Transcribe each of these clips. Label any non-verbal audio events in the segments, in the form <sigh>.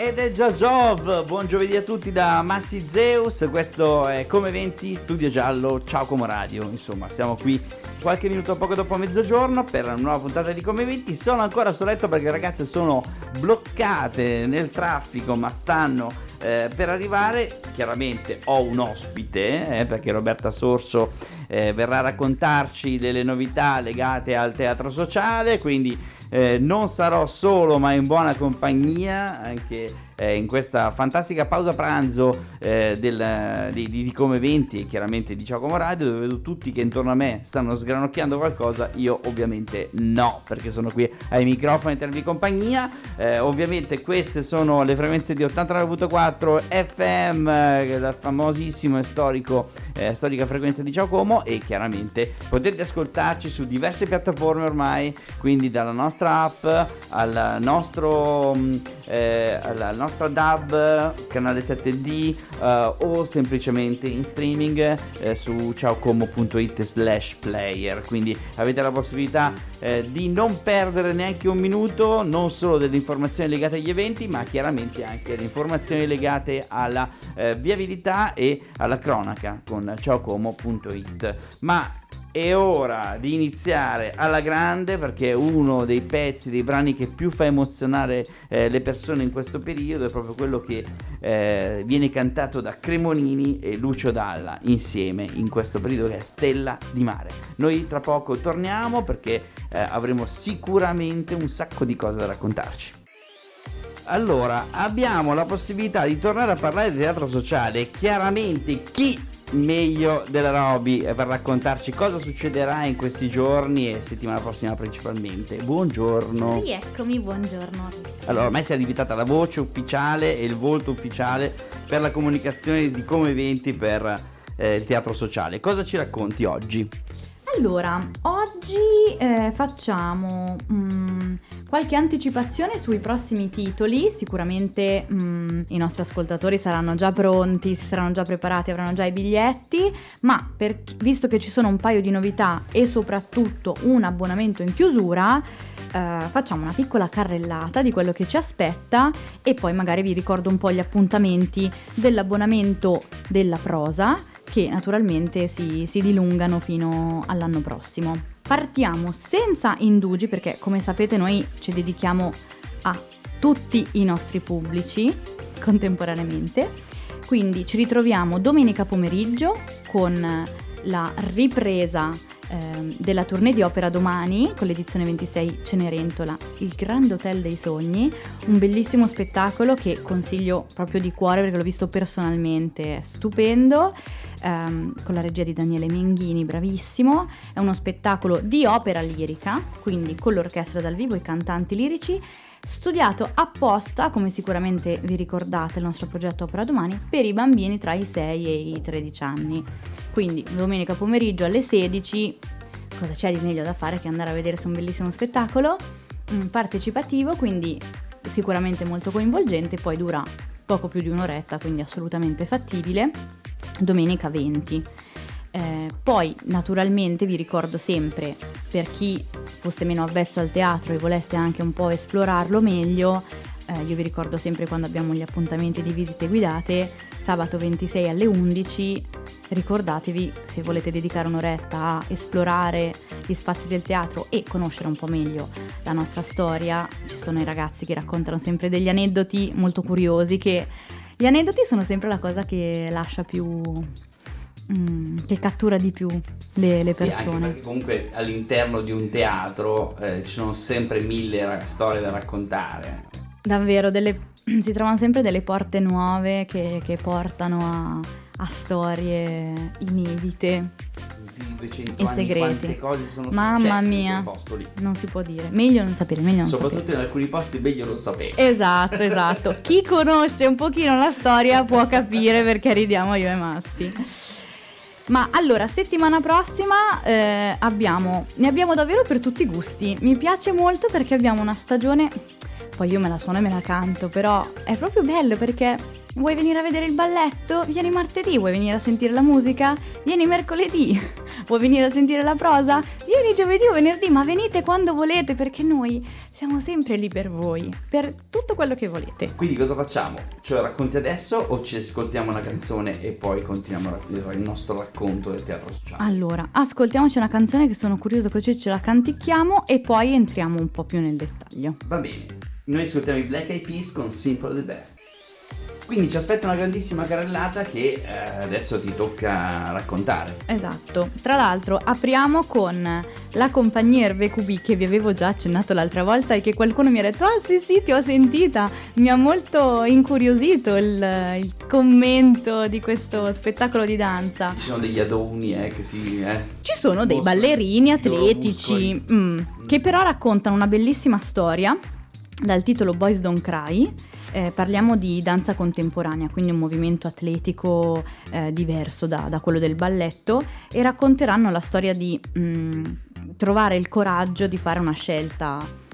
Ed è Giov, buon giovedì a tutti da Massi Zeus, questo è Come 20 Studio Giallo, ciao Como Radio, insomma siamo qui qualche minuto poco dopo mezzogiorno per una nuova puntata di Come 20, sono ancora soletto perché le ragazze sono bloccate nel traffico ma stanno eh, per arrivare, chiaramente ho un ospite eh, perché Roberta Sorso eh, verrà a raccontarci delle novità legate al teatro sociale, quindi eh, non sarò solo ma in buona compagnia anche eh, in questa fantastica pausa pranzo eh, del, di, di, Come 20 e chiaramente di Ciao Come Radio dove vedo tutti che intorno a me stanno sgranocchiando qualcosa. Io ovviamente no perché sono qui ai microfoni a tenervi compagnia. Eh, ovviamente queste sono le frequenze di 89.4 FM eh, la famosissima e storico eh, storica frequenza di Ciao e chiaramente potete ascoltarci su diverse piattaforme ormai quindi dalla nostra app al nostro, mm, eh, alla nostra DAB, canale 7D uh, eh, o semplicemente in streaming uh, su ciaocomo.it slash player. Quindi avete la possibilità uh, di non perdere neanche un minuto, non solo delle informazioni legate agli eventi, ma chiaramente anche le informazioni legate alla viabilità e alla cronaca con ciaocomo.it. Ma è ora di iniziare alla grande perché uno dei pezzi, dei brani che più fa emozionare eh, le persone in questo periodo è proprio quello che eh, viene cantato da Cremonini e Lucio Dalla insieme in questo periodo che è Stella di Mare. Noi tra poco torniamo perché eh, avremo sicuramente un sacco di cose da raccontarci. Allora, abbiamo la possibilità di tornare a parlare di teatro sociale. Chiaramente chi meglio della Roby per raccontarci cosa succederà in questi giorni e settimana prossima principalmente. Buongiorno. Rieccomi, buongiorno. Allora, ormai sei diventata la voce ufficiale e il volto ufficiale per la comunicazione di come eventi per eh, il teatro sociale. Cosa ci racconti oggi? Allora, oggi eh, facciamo mm, qualche anticipazione sui prossimi titoli, sicuramente mm, i nostri ascoltatori saranno già pronti, si saranno già preparati, avranno già i biglietti, ma per, visto che ci sono un paio di novità e soprattutto un abbonamento in chiusura, eh, facciamo una piccola carrellata di quello che ci aspetta e poi magari vi ricordo un po' gli appuntamenti dell'abbonamento della prosa che naturalmente si, si dilungano fino all'anno prossimo. Partiamo senza indugi perché come sapete noi ci dedichiamo a tutti i nostri pubblici contemporaneamente, quindi ci ritroviamo domenica pomeriggio con la ripresa eh, della tournée di opera domani con l'edizione 26 Cenerentola, il Grande Hotel dei Sogni, un bellissimo spettacolo che consiglio proprio di cuore perché l'ho visto personalmente, è stupendo, ehm, con la regia di Daniele Menghini, bravissimo, è uno spettacolo di opera lirica, quindi con l'orchestra dal vivo e i cantanti lirici studiato apposta, come sicuramente vi ricordate il nostro progetto Opera Domani, per i bambini tra i 6 e i 13 anni. Quindi domenica pomeriggio alle 16, cosa c'è di meglio da fare che andare a vedere un bellissimo spettacolo? Partecipativo, quindi sicuramente molto coinvolgente, poi dura poco più di un'oretta, quindi assolutamente fattibile, domenica 20. Eh, poi naturalmente vi ricordo sempre per chi fosse meno avvezzo al teatro e volesse anche un po' esplorarlo meglio, eh, io vi ricordo sempre quando abbiamo gli appuntamenti di visite guidate, sabato 26 alle 11, ricordatevi se volete dedicare un'oretta a esplorare gli spazi del teatro e conoscere un po' meglio la nostra storia, ci sono i ragazzi che raccontano sempre degli aneddoti molto curiosi che gli aneddoti sono sempre la cosa che lascia più Mm, che cattura di più le, le persone. Sì, comunque all'interno di un teatro eh, ci sono sempre mille storie da raccontare. Davvero, delle, <clears throat> si trovano sempre delle porte nuove che, che portano a, a, storie inedite. e segreti. Mamma mia, non si può dire. Meglio non sapere, meglio non Soprattutto sapere. in alcuni posti meglio non sapere. Esatto, esatto. <laughs> Chi conosce un pochino la storia può capire perché ridiamo io e Masti. Ma allora, settimana prossima eh, abbiamo, ne abbiamo davvero per tutti i gusti. Mi piace molto perché abbiamo una stagione, poi io me la suono e me la canto, però è proprio bello perché vuoi venire a vedere il balletto? Vieni martedì, vuoi venire a sentire la musica? Vieni mercoledì. <laughs> vuoi venire a sentire la prosa? Vieni giovedì o venerdì, ma venite quando volete perché noi siamo sempre lì per voi, per tutto quello che volete. Quindi cosa facciamo? Ce lo racconti adesso o ci ascoltiamo una canzone e poi continuiamo il nostro racconto del teatro sociale? Allora, ascoltiamoci una canzone che sono curiosa così ce la canticchiamo e poi entriamo un po' più nel dettaglio. Va bene, noi ascoltiamo i Black Eyed Peas con Simple the Best. Quindi ci aspetta una grandissima carrellata che eh, adesso ti tocca raccontare. Esatto. Tra l'altro apriamo con la compagnia RVQB che vi avevo già accennato l'altra volta e che qualcuno mi ha detto ah sì sì ti ho sentita. Mi ha molto incuriosito il, il commento di questo spettacolo di danza. Ci sono degli adoni eh, che si... Eh, Ci sono dei ballerini atletici mm, che però raccontano una bellissima storia dal titolo Boys Don't Cry eh, parliamo di danza contemporanea, quindi un movimento atletico eh, diverso da, da, quello del balletto e racconteranno la storia di mh, mm, trovare il coraggio di fare una scelta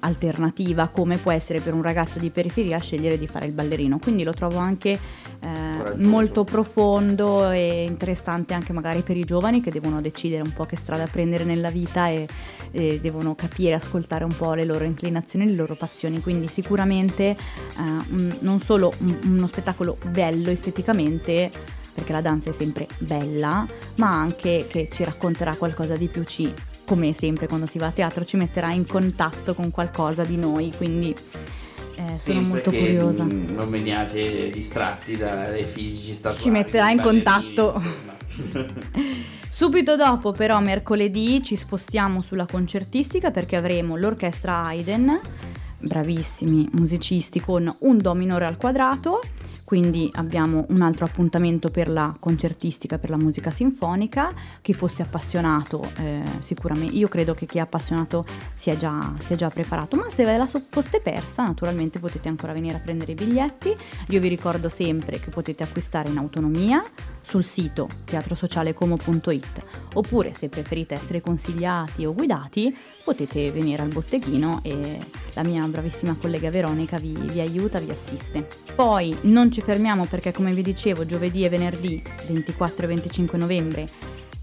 alternativa come può essere per un ragazzo di periferia scegliere di fare il ballerino. Quindi lo trovo anche eh, molto profondo e interessante anche magari per i giovani che devono decidere un po' che strada prendere nella vita e eh, devono capire, ascoltare un po' le loro inclinazioni, le loro passioni, quindi sicuramente eh, un, non solo un, uno spettacolo bello esteticamente, perché la danza è sempre bella, ma anche che ci racconterà qualcosa di più, ci, come sempre quando si va a teatro, ci metterà in contatto con qualcosa di noi, quindi... Eh, sono molto curiosa. Non veniate distratti dai fisici statuari. Ci metterà in contatto. <laughs> Subito dopo però mercoledì ci spostiamo sulla concertistica perché avremo l'orchestra Haydn, bravissimi musicisti con un do minore al quadrato, quindi abbiamo un altro appuntamento per la concertistica, per la musica sinfonica. Chi fosse appassionato, eh, sicuramente, io credo che chi è appassionato sia già, sia già preparato, ma se ve la foste persa, naturalmente potete ancora venire a prendere i biglietti. Io vi ricordo sempre che potete acquistare in autonomia sul sito teatrosocialecomo.it oppure se preferite essere consigliati o guidati potete venire al botteghino e la mia bravissima collega Veronica vi, vi, aiuta, vi assiste. Poi non ci fermiamo perché come vi dicevo giovedì e venerdì 24 e 25 novembre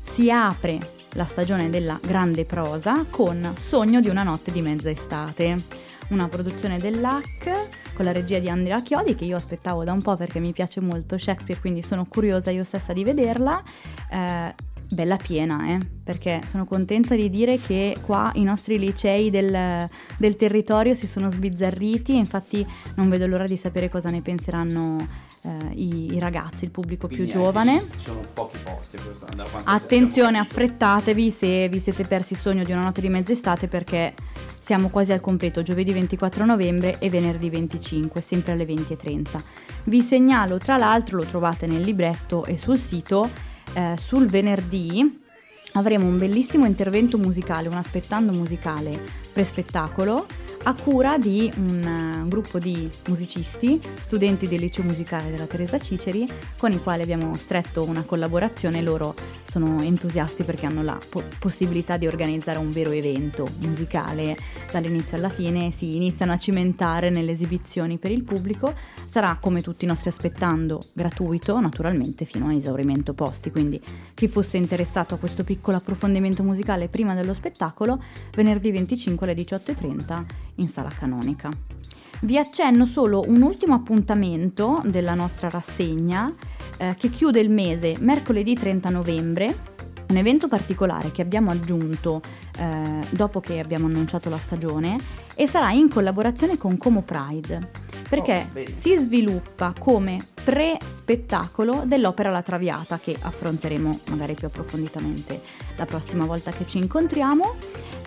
si apre la stagione della grande prosa con Sogno di una notte di mezza estate una produzione dell'HAC con la regia di Andrea Chiodi che io aspettavo da un po' perché mi piace molto Shakespeare, quindi sono curiosa io stessa di vederla. Eh, bella piena, eh? perché sono contenta di dire che qua i nostri licei del, del territorio si sono sbizzarriti e infatti non vedo l'ora di sapere cosa ne penseranno eh, i, i, ragazzi, il pubblico Quindi più giovane. Ci sono pochi posti. Attenzione, affrettatevi se vi siete persi il sogno di una notte di mezz'estate perché siamo quasi al completo, giovedì 24 novembre e venerdì 25, sempre alle 20.30. Vi segnalo, tra l'altro, lo trovate nel libretto e sul sito, eh, sul venerdì avremo un bellissimo intervento musicale, un aspettando musicale pre-spettacolo a cura di un, uh, un, gruppo di musicisti, studenti del liceo musicale della Teresa Ciceri, con i quali abbiamo stretto una collaborazione. Loro sono entusiasti perché hanno la po- possibilità di organizzare un vero evento musicale dall'inizio alla fine, si iniziano a cimentare nelle esibizioni per il pubblico. Sarà come tutti i nostri aspettando gratuito, naturalmente fino a esaurimento posti, quindi chi fosse interessato a questo piccolo approfondimento musicale prima dello spettacolo, venerdì 25 alle 18.30 in sala canonica. Vi accenno solo un ultimo appuntamento della nostra rassegna eh, che chiude il mese mercoledì 30 novembre, un evento particolare che abbiamo aggiunto eh, dopo che abbiamo annunciato la stagione e sarà in collaborazione con Como Pride perché oh, si sviluppa come pre-spettacolo dell'opera La Traviata che affronteremo magari più approfonditamente la prossima volta che ci incontriamo.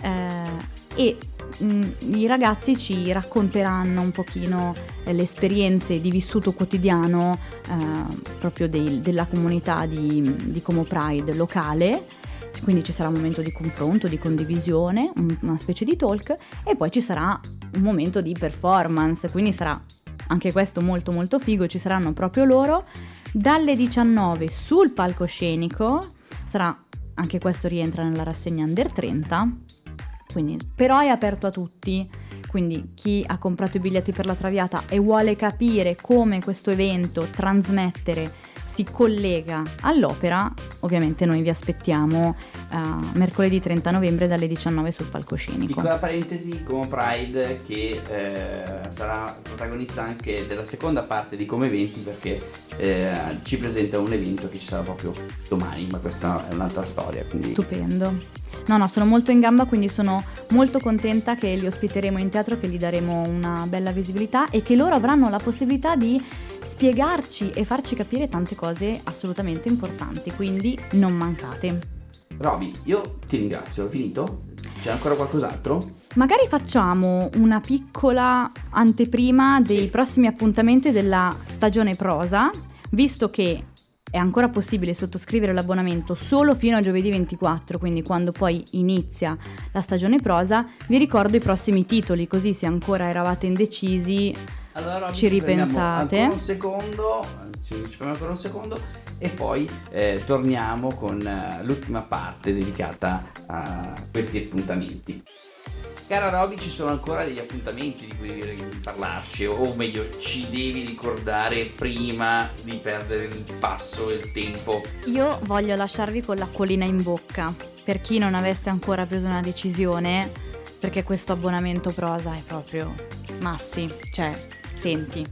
Eh, e mh, mm, i ragazzi ci racconteranno un pochino eh, le esperienze di vissuto quotidiano eh, proprio dei, della comunità di, di Como Pride locale. Quindi ci sarà un momento di confronto, di condivisione, una specie di talk e poi ci sarà un momento di performance, quindi sarà anche questo molto molto figo, ci saranno proprio loro. Dalle 19 sul palcoscenico, sarà anche questo rientra nella rassegna Under 30 quindi, però è aperto a tutti, quindi chi ha comprato i biglietti per la Traviata e vuole capire come questo evento trasmettere si collega all'opera, ovviamente noi vi aspettiamo uh, mercoledì 30 novembre dalle 19 sul palcoscenico. Piccola parentesi, Como Pride che eh, sarà protagonista anche della seconda parte di Come Eventi perché eh, ci presenta un evento che ci sarà proprio domani, ma questa è un'altra storia. Quindi... Stupendo. No, no, sono molto in gamba, quindi sono molto contenta che li ospiteremo in teatro, che gli daremo una bella visibilità e che loro avranno la possibilità di spiegarci e farci capire tante cose assolutamente importanti, quindi non mancate. Roby, io ti ringrazio, ho finito? C'è ancora qualcos'altro? Magari facciamo una piccola anteprima dei sì. prossimi appuntamenti della stagione prosa, visto che è ancora possibile sottoscrivere l'abbonamento solo fino a giovedì 24, quindi quando poi inizia la stagione prosa, vi ricordo i prossimi titoli, così se ancora eravate indecisi allora, ci ripensate. Ancora un secondo, ci fermiamo ancora un secondo e poi eh, torniamo con uh, l'ultima parte dedicata a questi appuntamenti. Cara Roby, ci sono ancora degli appuntamenti di cui devi parlarci, o meglio, ci devi ricordare prima di perdere il passo e il tempo. Io voglio lasciarvi con l'acquolina in bocca, per chi non avesse ancora preso una decisione, perché questo abbonamento prosa è proprio massi, cioè, senti,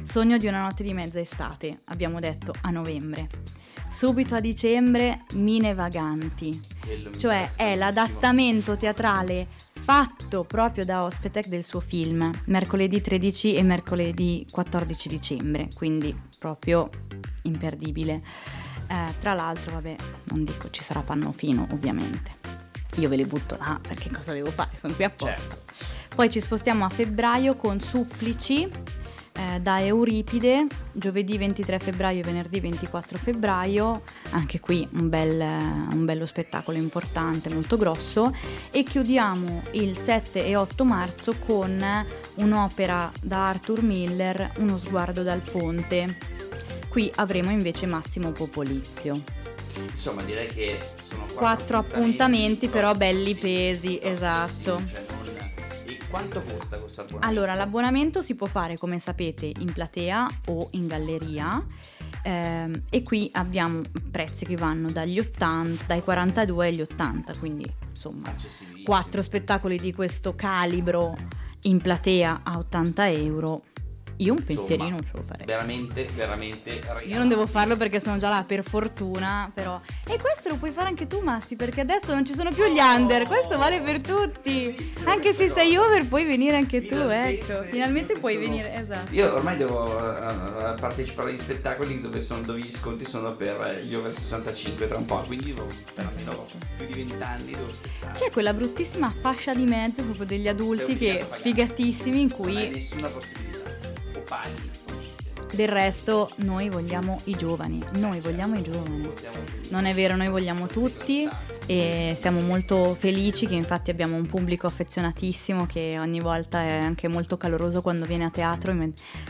sogno di una notte di mezza estate, abbiamo detto a novembre. Subito a dicembre, Mine Vaganti, cioè è l'adattamento teatrale fatto proprio da Ospetec del suo film, mercoledì 13 e mercoledì 14 dicembre, quindi proprio imperdibile. Eh, tra l'altro, vabbè, non dico ci sarà Pannofino, ovviamente. Io ve le butto là perché cosa devo fare? Sono qui apposta. Certo. Poi ci spostiamo a febbraio con Supplici eh, da Euripide, giovedì 23 febbraio e venerdì 24 febbraio, anche qui un, bel, un bello spettacolo importante, molto grosso, e chiudiamo il 7 e 8 marzo con un'opera da Arthur Miller, Uno sguardo dal ponte. Qui avremo invece Massimo Popolizio. Insomma, direi che sono quattro, appuntamenti, però belli pesi, esatto. Cioè quanto costa questo abbonamento? Allora, l'abbonamento si può fare, come sapete, in platea o in galleria. Ehm, e qui abbiamo prezzi che vanno dagli 80, dai 42 agli 80, quindi insomma, quattro spettacoli di questo calibro in platea a 80 euro io un pensierino non ce lo farei. Veramente, veramente. Ragazzi. Io non devo farlo perché sono già là per fortuna, però. E questo lo puoi fare anche tu, Massi, perché adesso non ci sono più gli under. Questo vale per tutti. Anche se sei over, puoi venire anche tu, ecco. Finalmente puoi sono... venire, esatto. Io ormai devo uh, partecipare agli spettacoli dove, sono, dove gli sconti sono per gli over 65 tra un po', quindi devo, per almeno più di 20 anni devo aspettare. C'è quella bruttissima fascia di mezzo proprio degli adulti che sfigatissimi in cui. Non hai nessuna possibilità paghi. Del resto noi vogliamo i giovani, noi vogliamo i giovani. Non è vero, noi vogliamo tutti e siamo molto felici che infatti abbiamo un pubblico affezionatissimo che ogni volta è anche molto caloroso quando viene a teatro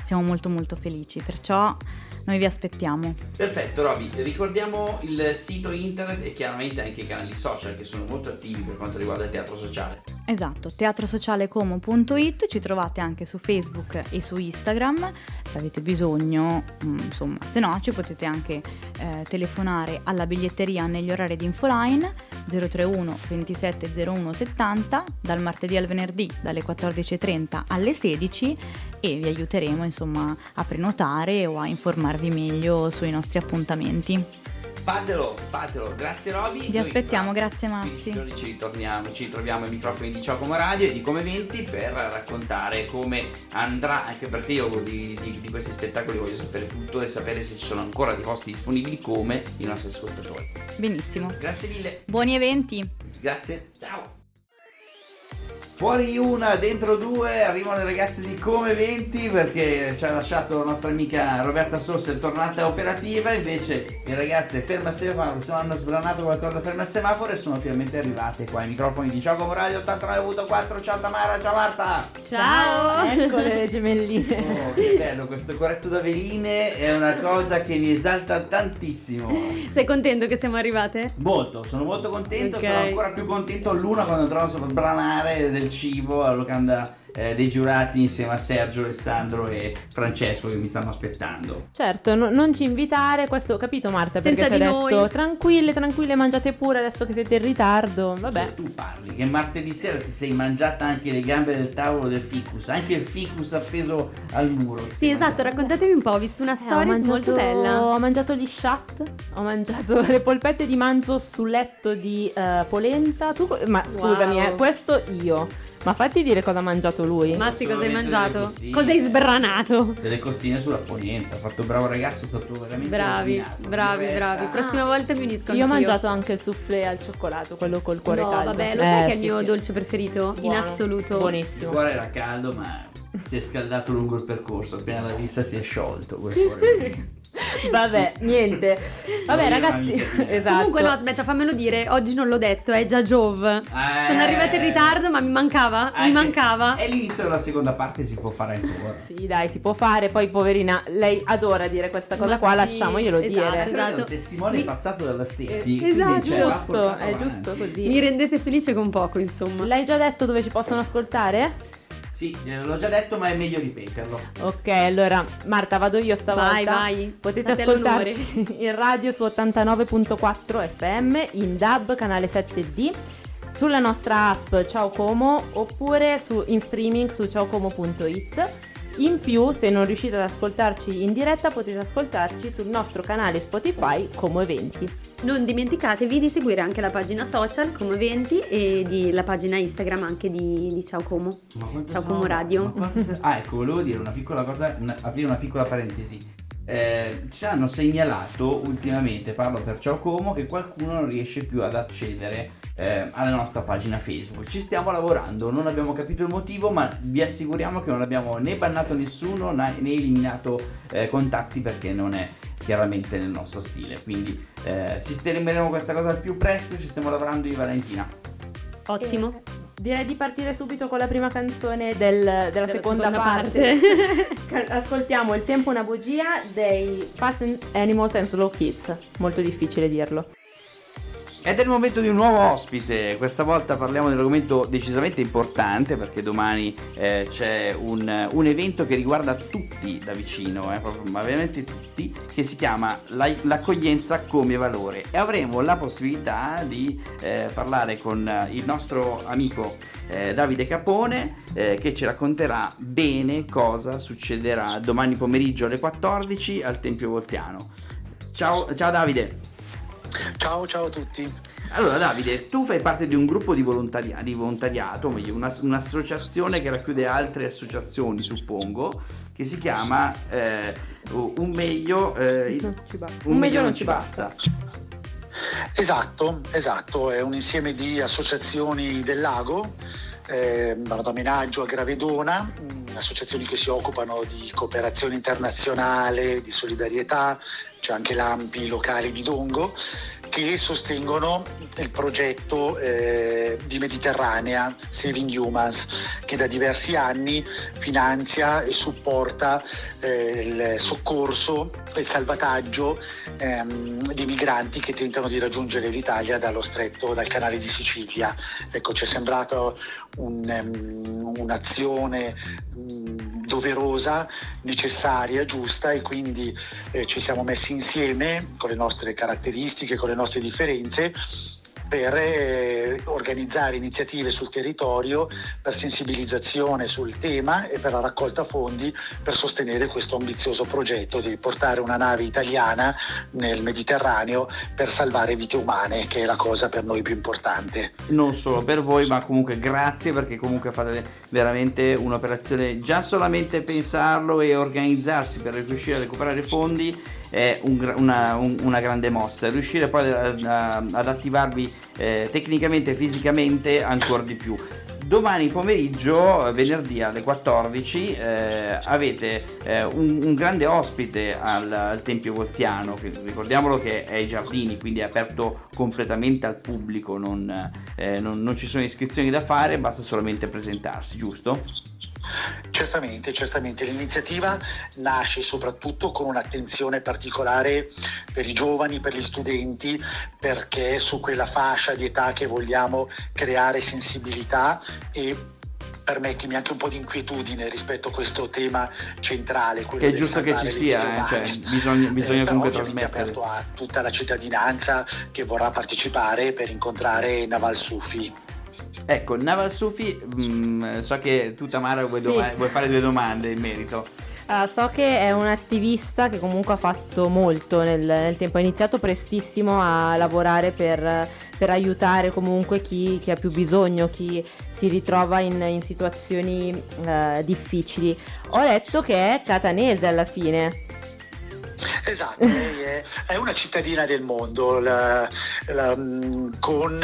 siamo molto molto felici. Perciò noi vi aspettiamo. Perfetto, Roby. Ricordiamo il sito internet e chiaramente anche i canali social che sono molto attivi per quanto riguarda il teatro sociale. Esatto, teatrosocialecomo.it, ci trovate anche su Facebook e su Instagram. Se avete bisogno, mm, insomma, se no ci potete anche eh, telefonare alla biglietteria negli orari di Infoline 031 27 01 70 dal martedì al venerdì dalle 14.30 alle 16 e vi aiuteremo insomma a prenotare o a informarvi meglio sui nostri appuntamenti. Fatelo, fatelo, grazie Roby. Vi aspettiamo, grazie Massi. Ci ritorniamo, ci troviamo ai microfoni di Ciao Come Radio e di Come Eventi per raccontare come andrà, anche perché io di, di, di, questi spettacoli voglio sapere tutto e sapere se ci sono ancora dei posti disponibili come i nostri ascoltatori. Benissimo. Grazie mille. Buoni eventi. Grazie, ciao. Fuori una, dentro due, arrivano le ragazze di Come 20 perché ci ha lasciato la nostra amica Roberta Sossa, è tornata operativa, invece le ragazze ferma semaforo, se hanno sbranato qualcosa ferma semaforo e sono finalmente arrivate qua ai microfoni di Ciao Come Radio 89.4, ciao Tamara, ciao Marta! Ciao! Eccole le <laughs> gemelline! Oh, che bello, questo corretto da veline è una cosa che mi esalta tantissimo. Sei contento che siamo arrivate? Molto, sono molto contento, okay. sono ancora più contento l'una quando trovo sbranare del del cibo alla locanda eh, dei giurati insieme a Sergio, Alessandro e Francesco che mi stanno aspettando. Certo, no, non ci invitare, questo ho capito Marta perché Senza ci ha di detto noi. tranquille, tranquille, mangiate pure adesso che siete in ritardo. Vabbè. Cioè, tu parli che martedì sera ti sei mangiata anche le gambe del tavolo del ficus, anche il ficus appeso al muro. Sì, esatto, mangiata. raccontatemi un po', ho visto una Eh, storia mangiato, molto bella. ho mangiato gli shat, ho mangiato <laughs> le polpette di manzo sul letto di eh, polenta. Tu, ma scusami, Wow. eh, questo io. Ma fatti dire cosa ha mangiato lui. Mazzi, cosa hai mangiato? Cosa hai sbranato? Delle costine sulla polenta, ha fatto bravo ragazzo, è stato veramente Bravi, bravi, bravi. Prossima volta mi unisco io ho anch'io. mangiato anche il soufflé al cioccolato, quello col cuore No, caldo. vabbè, lo sai Eh, che è il sì, mio sì. dolce preferito? In Buono, assoluto. Il Buonissimo. cuore era caldo ma si è scaldato lungo il percorso, appena l'ha vista si è sciolto. <laughs> Vabbè, niente. Vabbè, ragazzi, <laughs> esatto. Comunque no, aspetta, fammelo dire, oggi non l'ho detto, è già Jove. Eh. Sono arrivata in ritardo, ma mi mancava, mi Anche mancava. È l'inizio della seconda parte, si può fare ancora. Sì, dai, si può fare. Poi, poverina, lei adora dire questa cosa Ma qua, sì, lasciamoglielo esatto, dire. Quello è esatto. un testimone Mi- passato dalla Steffi. Eh, esatto, cioè, giusto, è avanti. giusto così. Mi rendete felice con poco, insomma. L'hai già detto dove ci possono ascoltare? Sì, l'ho già detto, ma è meglio ripeterlo. Ok, allora Marta vado io stavolta. Vai, vai. Potete Date ascoltarci <laughs> in radio su 89.4 FM, in DAB canale 7D, sulla nostra app Ciao Como oppure su- in streaming su ciaocomo.it. In più, se non riuscite ad ascoltarci in diretta, potete ascoltarci sul nostro canale Spotify Como Eventi. Non dimenticatevi di seguire anche la pagina social come eventi e di- la pagina Instagram anche di, di Ciao Como. Ciao sono- Como Radio. se- Ah, ecco, volevo dire una piccola cosa, una- aprire una piccola parentesi. Eh, ci hanno segnalato ultimamente, parlo per Ciao Como, che qualcuno non riesce più ad accedere eh, alla nostra pagina Facebook. Ci stiamo lavorando, non abbiamo capito il motivo, ma vi assicuriamo che non abbiamo né bannato nessuno né, eliminato eh, contatti perché non è chiaramente nel nostro stile. Quindi eh, sistemeremo questa cosa al più presto, ci stiamo lavorando di Valentina. Ottimo. Direi di partire subito con la prima canzone del- della, Della seconda, seconda parte. parte. <laughs> Ascoltiamo Il tempo è una bugia dei Fast Animals and Slow Kids. Molto difficile dirlo. Ed è il momento di un nuovo ospite, questa volta parliamo di un argomento decisamente importante perché domani eh, c'è un, un evento che riguarda tutti da vicino, eh, proprio, ma veramente tutti, che si chiama la- l'accoglienza come valore e avremo la possibilità di eh, parlare con eh, il nostro amico eh, Davide Capone eh, che ci racconterà bene cosa succederà domani pomeriggio alle 14 al Tempio Voltiano. Ciao, ciao Davide! Ciao, ciao a tutti. Allora Davide, tu fai parte di un gruppo di, volontaria- di volontariato, meglio una- un'associazione che racchiude altre associazioni, suppongo, che si chiama eh, Un meglio... eh, Non ci basta. un meglio non ci basta. Esatto, esatto, è un insieme di associazioni del lago, eh, da Menaggio a Gravedona, mh, associazioni che si occupano di cooperazione internazionale, di solidarietà, c'è anche l'AMPI locali di Dongo, che sostengono il progetto eh, di Mediterranea Saving Humans, che da diversi anni finanzia e supporta eh, il soccorso e il salvataggio ehm, di migranti che tentano di raggiungere l'Italia dallo stretto, dal canale di Sicilia. Ecco, ci è sembrato un, ehm, un'azione doverosa, necessaria, giusta e quindi eh, ci siamo messi insieme con le nostre caratteristiche, con le nostre differenze per eh, organizzare iniziative sul territorio per sensibilizzazione sul tema e per la raccolta fondi per sostenere questo ambizioso progetto di portare una nave italiana nel Mediterraneo per salvare vite umane, che è la cosa per noi più importante. Non solo per voi, ma comunque grazie perché comunque fate veramente un'operazione, già solamente pensarlo e organizzarsi per riuscire a recuperare fondi è un una, un- una grande mossa, riuscire poi a- a- ad attivarvi eh, tecnicamente e fisicamente ancora di più. Domani pomeriggio, venerdì alle 14, eh, avete eh, un, un grande ospite al, al Tempio Voltiano, che ricordiamolo che è ai giardini, quindi è aperto completamente al pubblico, non, eh, non- non ci sono iscrizioni da fare, basta solamente presentarsi, giusto? Certamente, certamente. L'iniziativa nasce soprattutto con un'attenzione particolare per i giovani, per gli studenti, perché è su quella fascia di età che vogliamo creare sensibilità e permettimi anche un po' di inquietudine rispetto a questo tema centrale. Che è giusto che ci sia, eh, cioè, bisogna, bisogna eh, comunque trasmettere. aperto a tutta la cittadinanza che vorrà partecipare per incontrare Naval Sufi. Ecco, Naval Sufi, mh, so che tu Tamara vuoi, Sì. doma- vuoi fare due domande in merito. Ah, so che è un attivista che comunque ha fatto molto nel, nel tempo, ha iniziato prestissimo a lavorare per, per aiutare comunque chi, chi ha più bisogno, chi si ritrova in, in situazioni eh, difficili. Ho letto che è catanese alla fine. Esatto, lei è, è una cittadina del mondo la- la- mh, con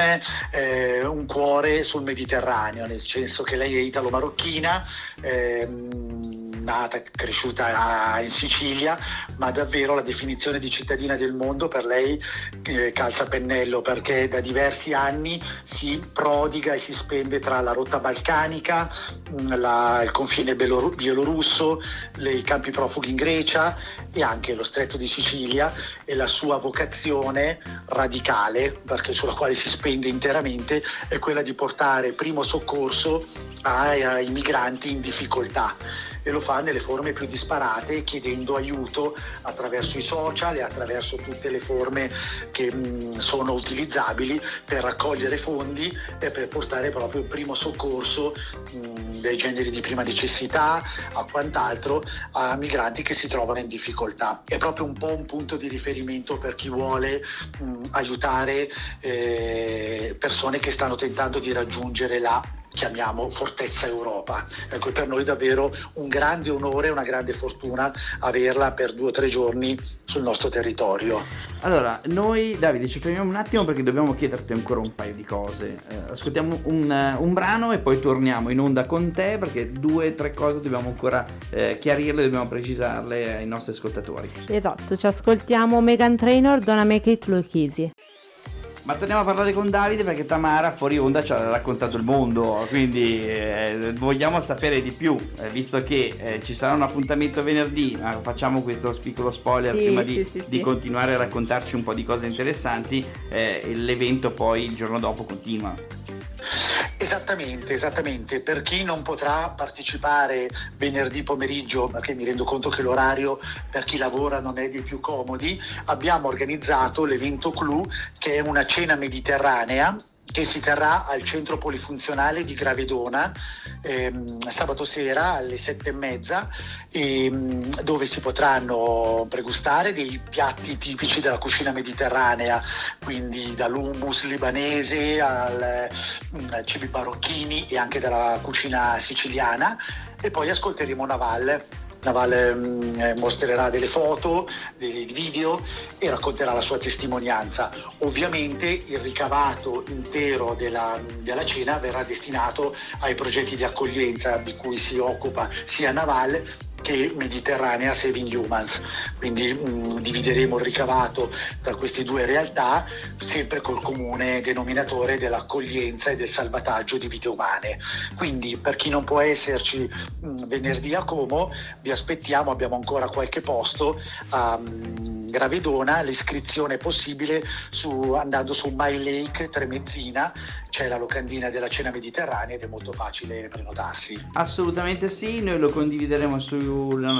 eh, un cuore sul Mediterraneo, nel senso che lei è italo-marocchina, ehm, nata, cresciuta in Sicilia, ma davvero la definizione di cittadina del mondo per lei eh, calza pennello perché da diversi anni si prodiga e si spende tra la rotta balcanica, mh, la- il confine bielorusso, i campi profughi in Grecia e anche lo stretto di Sicilia e la sua vocazione radicale, perché sulla quale si spende interamente, è quella di portare primo soccorso ai, ai migranti in difficoltà e lo fa nelle forme più disparate chiedendo aiuto attraverso i social e attraverso tutte le forme che mh, sono utilizzabili per raccogliere fondi e per portare proprio il primo soccorso mh, dei generi di prima necessità a quant'altro a migranti che si trovano in difficoltà. È proprio un po' un punto di riferimento per chi vuole mh, aiutare eh, persone che stanno tentando di raggiungere la chiamiamo Fortezza Europa. Ecco, per noi è davvero un grande onore e una grande fortuna averla per due o tre giorni sul nostro territorio. Allora, noi Davide ci fermiamo un attimo perché dobbiamo chiederti ancora un paio di cose. Eh, ascoltiamo un, eh, un brano e poi torniamo in onda con te perché due o tre cose dobbiamo ancora eh, chiarirle, dobbiamo precisarle ai nostri ascoltatori. Esatto, ci ascoltiamo Megan Trainor, Don't Make It Look Easy. Ma torniamo a parlare con Davide perché Tamara fuori onda ci ha raccontato il mondo, quindi eh, vogliamo sapere di più, eh, visto che eh, ci sarà un appuntamento venerdì, ma facciamo questo piccolo spoiler Sì, prima di, sì, di sì. continuare a raccontarci un po' di cose interessanti, eh, l'evento poi il giorno dopo continua. Esattamente, esattamente. Per chi non potrà partecipare venerdì pomeriggio, perché mi rendo conto che l'orario per chi lavora non è dei più comodi, abbiamo organizzato l'evento Clou, che è una cena mediterranea che si terrà al centro polifunzionale di Gravedona ehm, sabato sera alle sette e mezza ehm, dove si potranno pregustare dei piatti tipici della cucina mediterranea quindi dall'hummus libanese al mm, cibi marocchini e anche dalla cucina siciliana. E poi ascolteremo Naval Naval mm, eh, mostrerà delle foto, dei video e racconterà la sua testimonianza. Ovviamente il ricavato intero della, della cena verrà destinato ai progetti di accoglienza di cui si occupa sia Naval che Mediterranea Saving Humans. Quindi mm, divideremo il ricavato tra queste due realtà, sempre col comune denominatore dell'accoglienza e del salvataggio di vite umane. Quindi per chi non può esserci mm, venerdì a Como, vi aspettiamo, abbiamo ancora qualche posto a mm, Gravedona, l'iscrizione è possibile su- andando su My Lake Tremezzina, c'è la locandina della cena mediterranea ed è molto facile prenotarsi. Assolutamente sì, noi lo condivideremo su-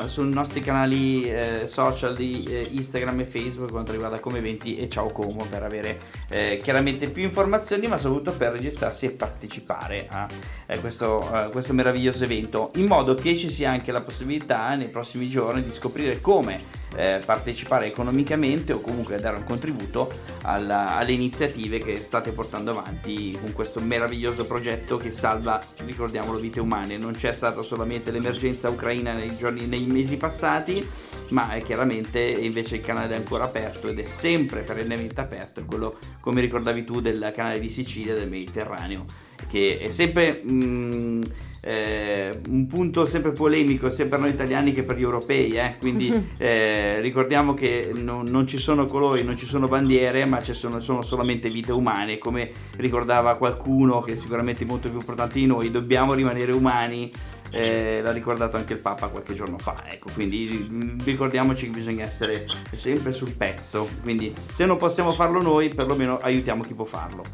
sui nostri canali eh, social di eh, Instagram e Facebook quanto riguarda come eventi e ciao Como per avere eh, chiaramente più informazioni ma soprattutto per registrarsi e partecipare a eh, questo, eh, questo meraviglioso evento in modo che ci sia anche la possibilità nei prossimi giorni di scoprire come eh, partecipare economicamente o comunque dare un contributo alla- alle iniziative che state portando avanti con questo meraviglioso progetto che salva, ricordiamolo, vite umane. Non c'è stata solamente l'emergenza ucraina nei, giorni, nei mesi passati, ma è chiaramente invece il canale è ancora aperto ed è sempre perennemente aperto, quello come ricordavi tu del canale di Sicilia del Mediterraneo, che è sempre... mm, eh, un punto sempre polemico sia per noi italiani che per gli europei, eh? quindi <laughs> eh, ricordiamo che non, non ci sono colori, non ci sono bandiere, ma ci sono, sono solamente vite umane, come ricordava qualcuno che è sicuramente molto più importante di noi, dobbiamo rimanere umani. eh, l'ha ricordato anche il Papa qualche giorno fa, ecco, quindi mm, ricordiamoci che bisogna essere sempre sul pezzo, quindi se non possiamo farlo noi, perlomeno aiutiamo chi può farlo.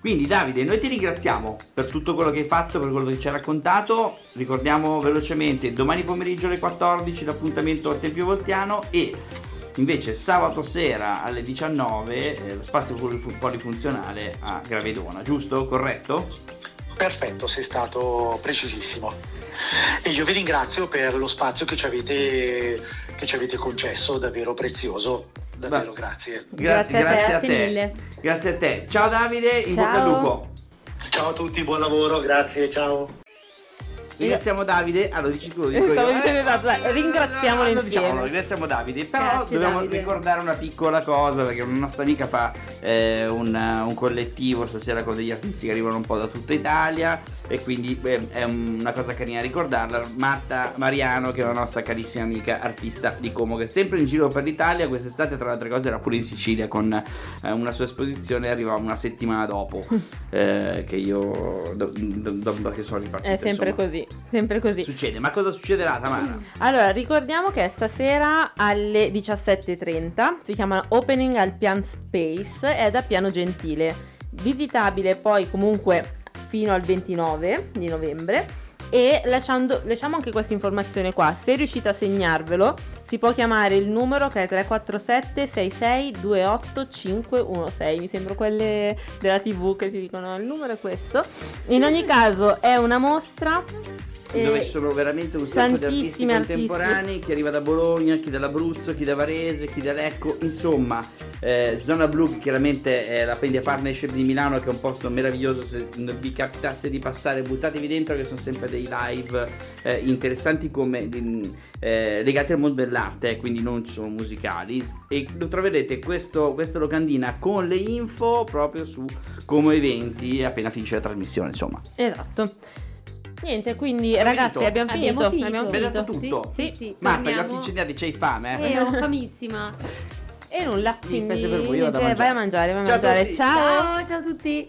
Quindi Davide, noi ti ringraziamo per tutto quello che hai fatto, per quello che ci hai raccontato. Ricordiamo velocemente domani pomeriggio alle 14 l'appuntamento al Tempio Voltiano e invece sabato sera alle 19 eh, lo spazio polifunzionale a Gravedona, giusto? Corretto? Perfetto, sei stato precisissimo. E io vi ringrazio per lo spazio che ci avete, che ci avete concesso, davvero prezioso. Davvero, grazie. Grazie, grazie, grazie a te. Mille. Grazie a te. Ciao Davide, in ciao. bocca al lupo. Ciao a tutti, buon lavoro, grazie, ciao. Ringraziamo Davide. Allora dici tu, dico Stavo io. dicendo eh, ringraziamolo eh, insieme. Diciamolo, ringraziamo Davide. Però Grazie, dobbiamo Davide. ricordare una piccola cosa perché una nostra amica fa eh, un, un, collettivo stasera con degli artisti che arrivano un po' da tutta Italia e quindi eh, è una cosa carina ricordarla. Marta Mariano che è una nostra carissima amica artista di Como che è sempre in giro per l'Italia. Quest'estate tra le altre cose era pure in Sicilia con eh, una sua esposizione arrivava una settimana dopo eh, che io do, do, do, che sono ripartito. È sempre insomma. così, sempre così. Succede, ma cosa succederà Tamara? <clears throat> Allora, ricordiamo che stasera alle 17.30 si chiama Opening al Pian Space, è da Piano Gentile. Visitabile poi comunque fino al 29 di novembre. E lasciando, lasciamo anche questa informazione qua, se riuscite a segnarvelo si può chiamare il numero che è 347 66 28 516, mi sembra quelle della tv che ti dicono. Il numero è questo. In ogni caso è una mostra dove ci sono veramente un sacco di artisti contemporanei, artisti. chi arriva da Bologna, chi dall'Abruzzo, chi da Varese, chi da Lecco, insomma, eh, Zona Blu chiaramente è la Pendia Partnership di Milano che è un posto meraviglioso, se vi capitasse di passare buttatevi dentro che sono sempre dei live eh, interessanti come eh, legati al mondo dell'arte, eh, quindi non sono musicali e lo troverete questo, questa locandina con le info proprio su come eventi appena finisce la trasmissione, insomma. Esatto. Niente, quindi abbiamo ragazzi finito. abbiamo finito. Abbiamo finito. Abbiamo finito. tutto. Sì, sì, sì. Marta, gli occhi incendiati, c'hai fame? Eh, ho <laughs> famissima. e nulla, quindi... Mi per voi, io vado a mangiare. Vai a mangiare, vai a mangiare. ciao, ciao a tutti.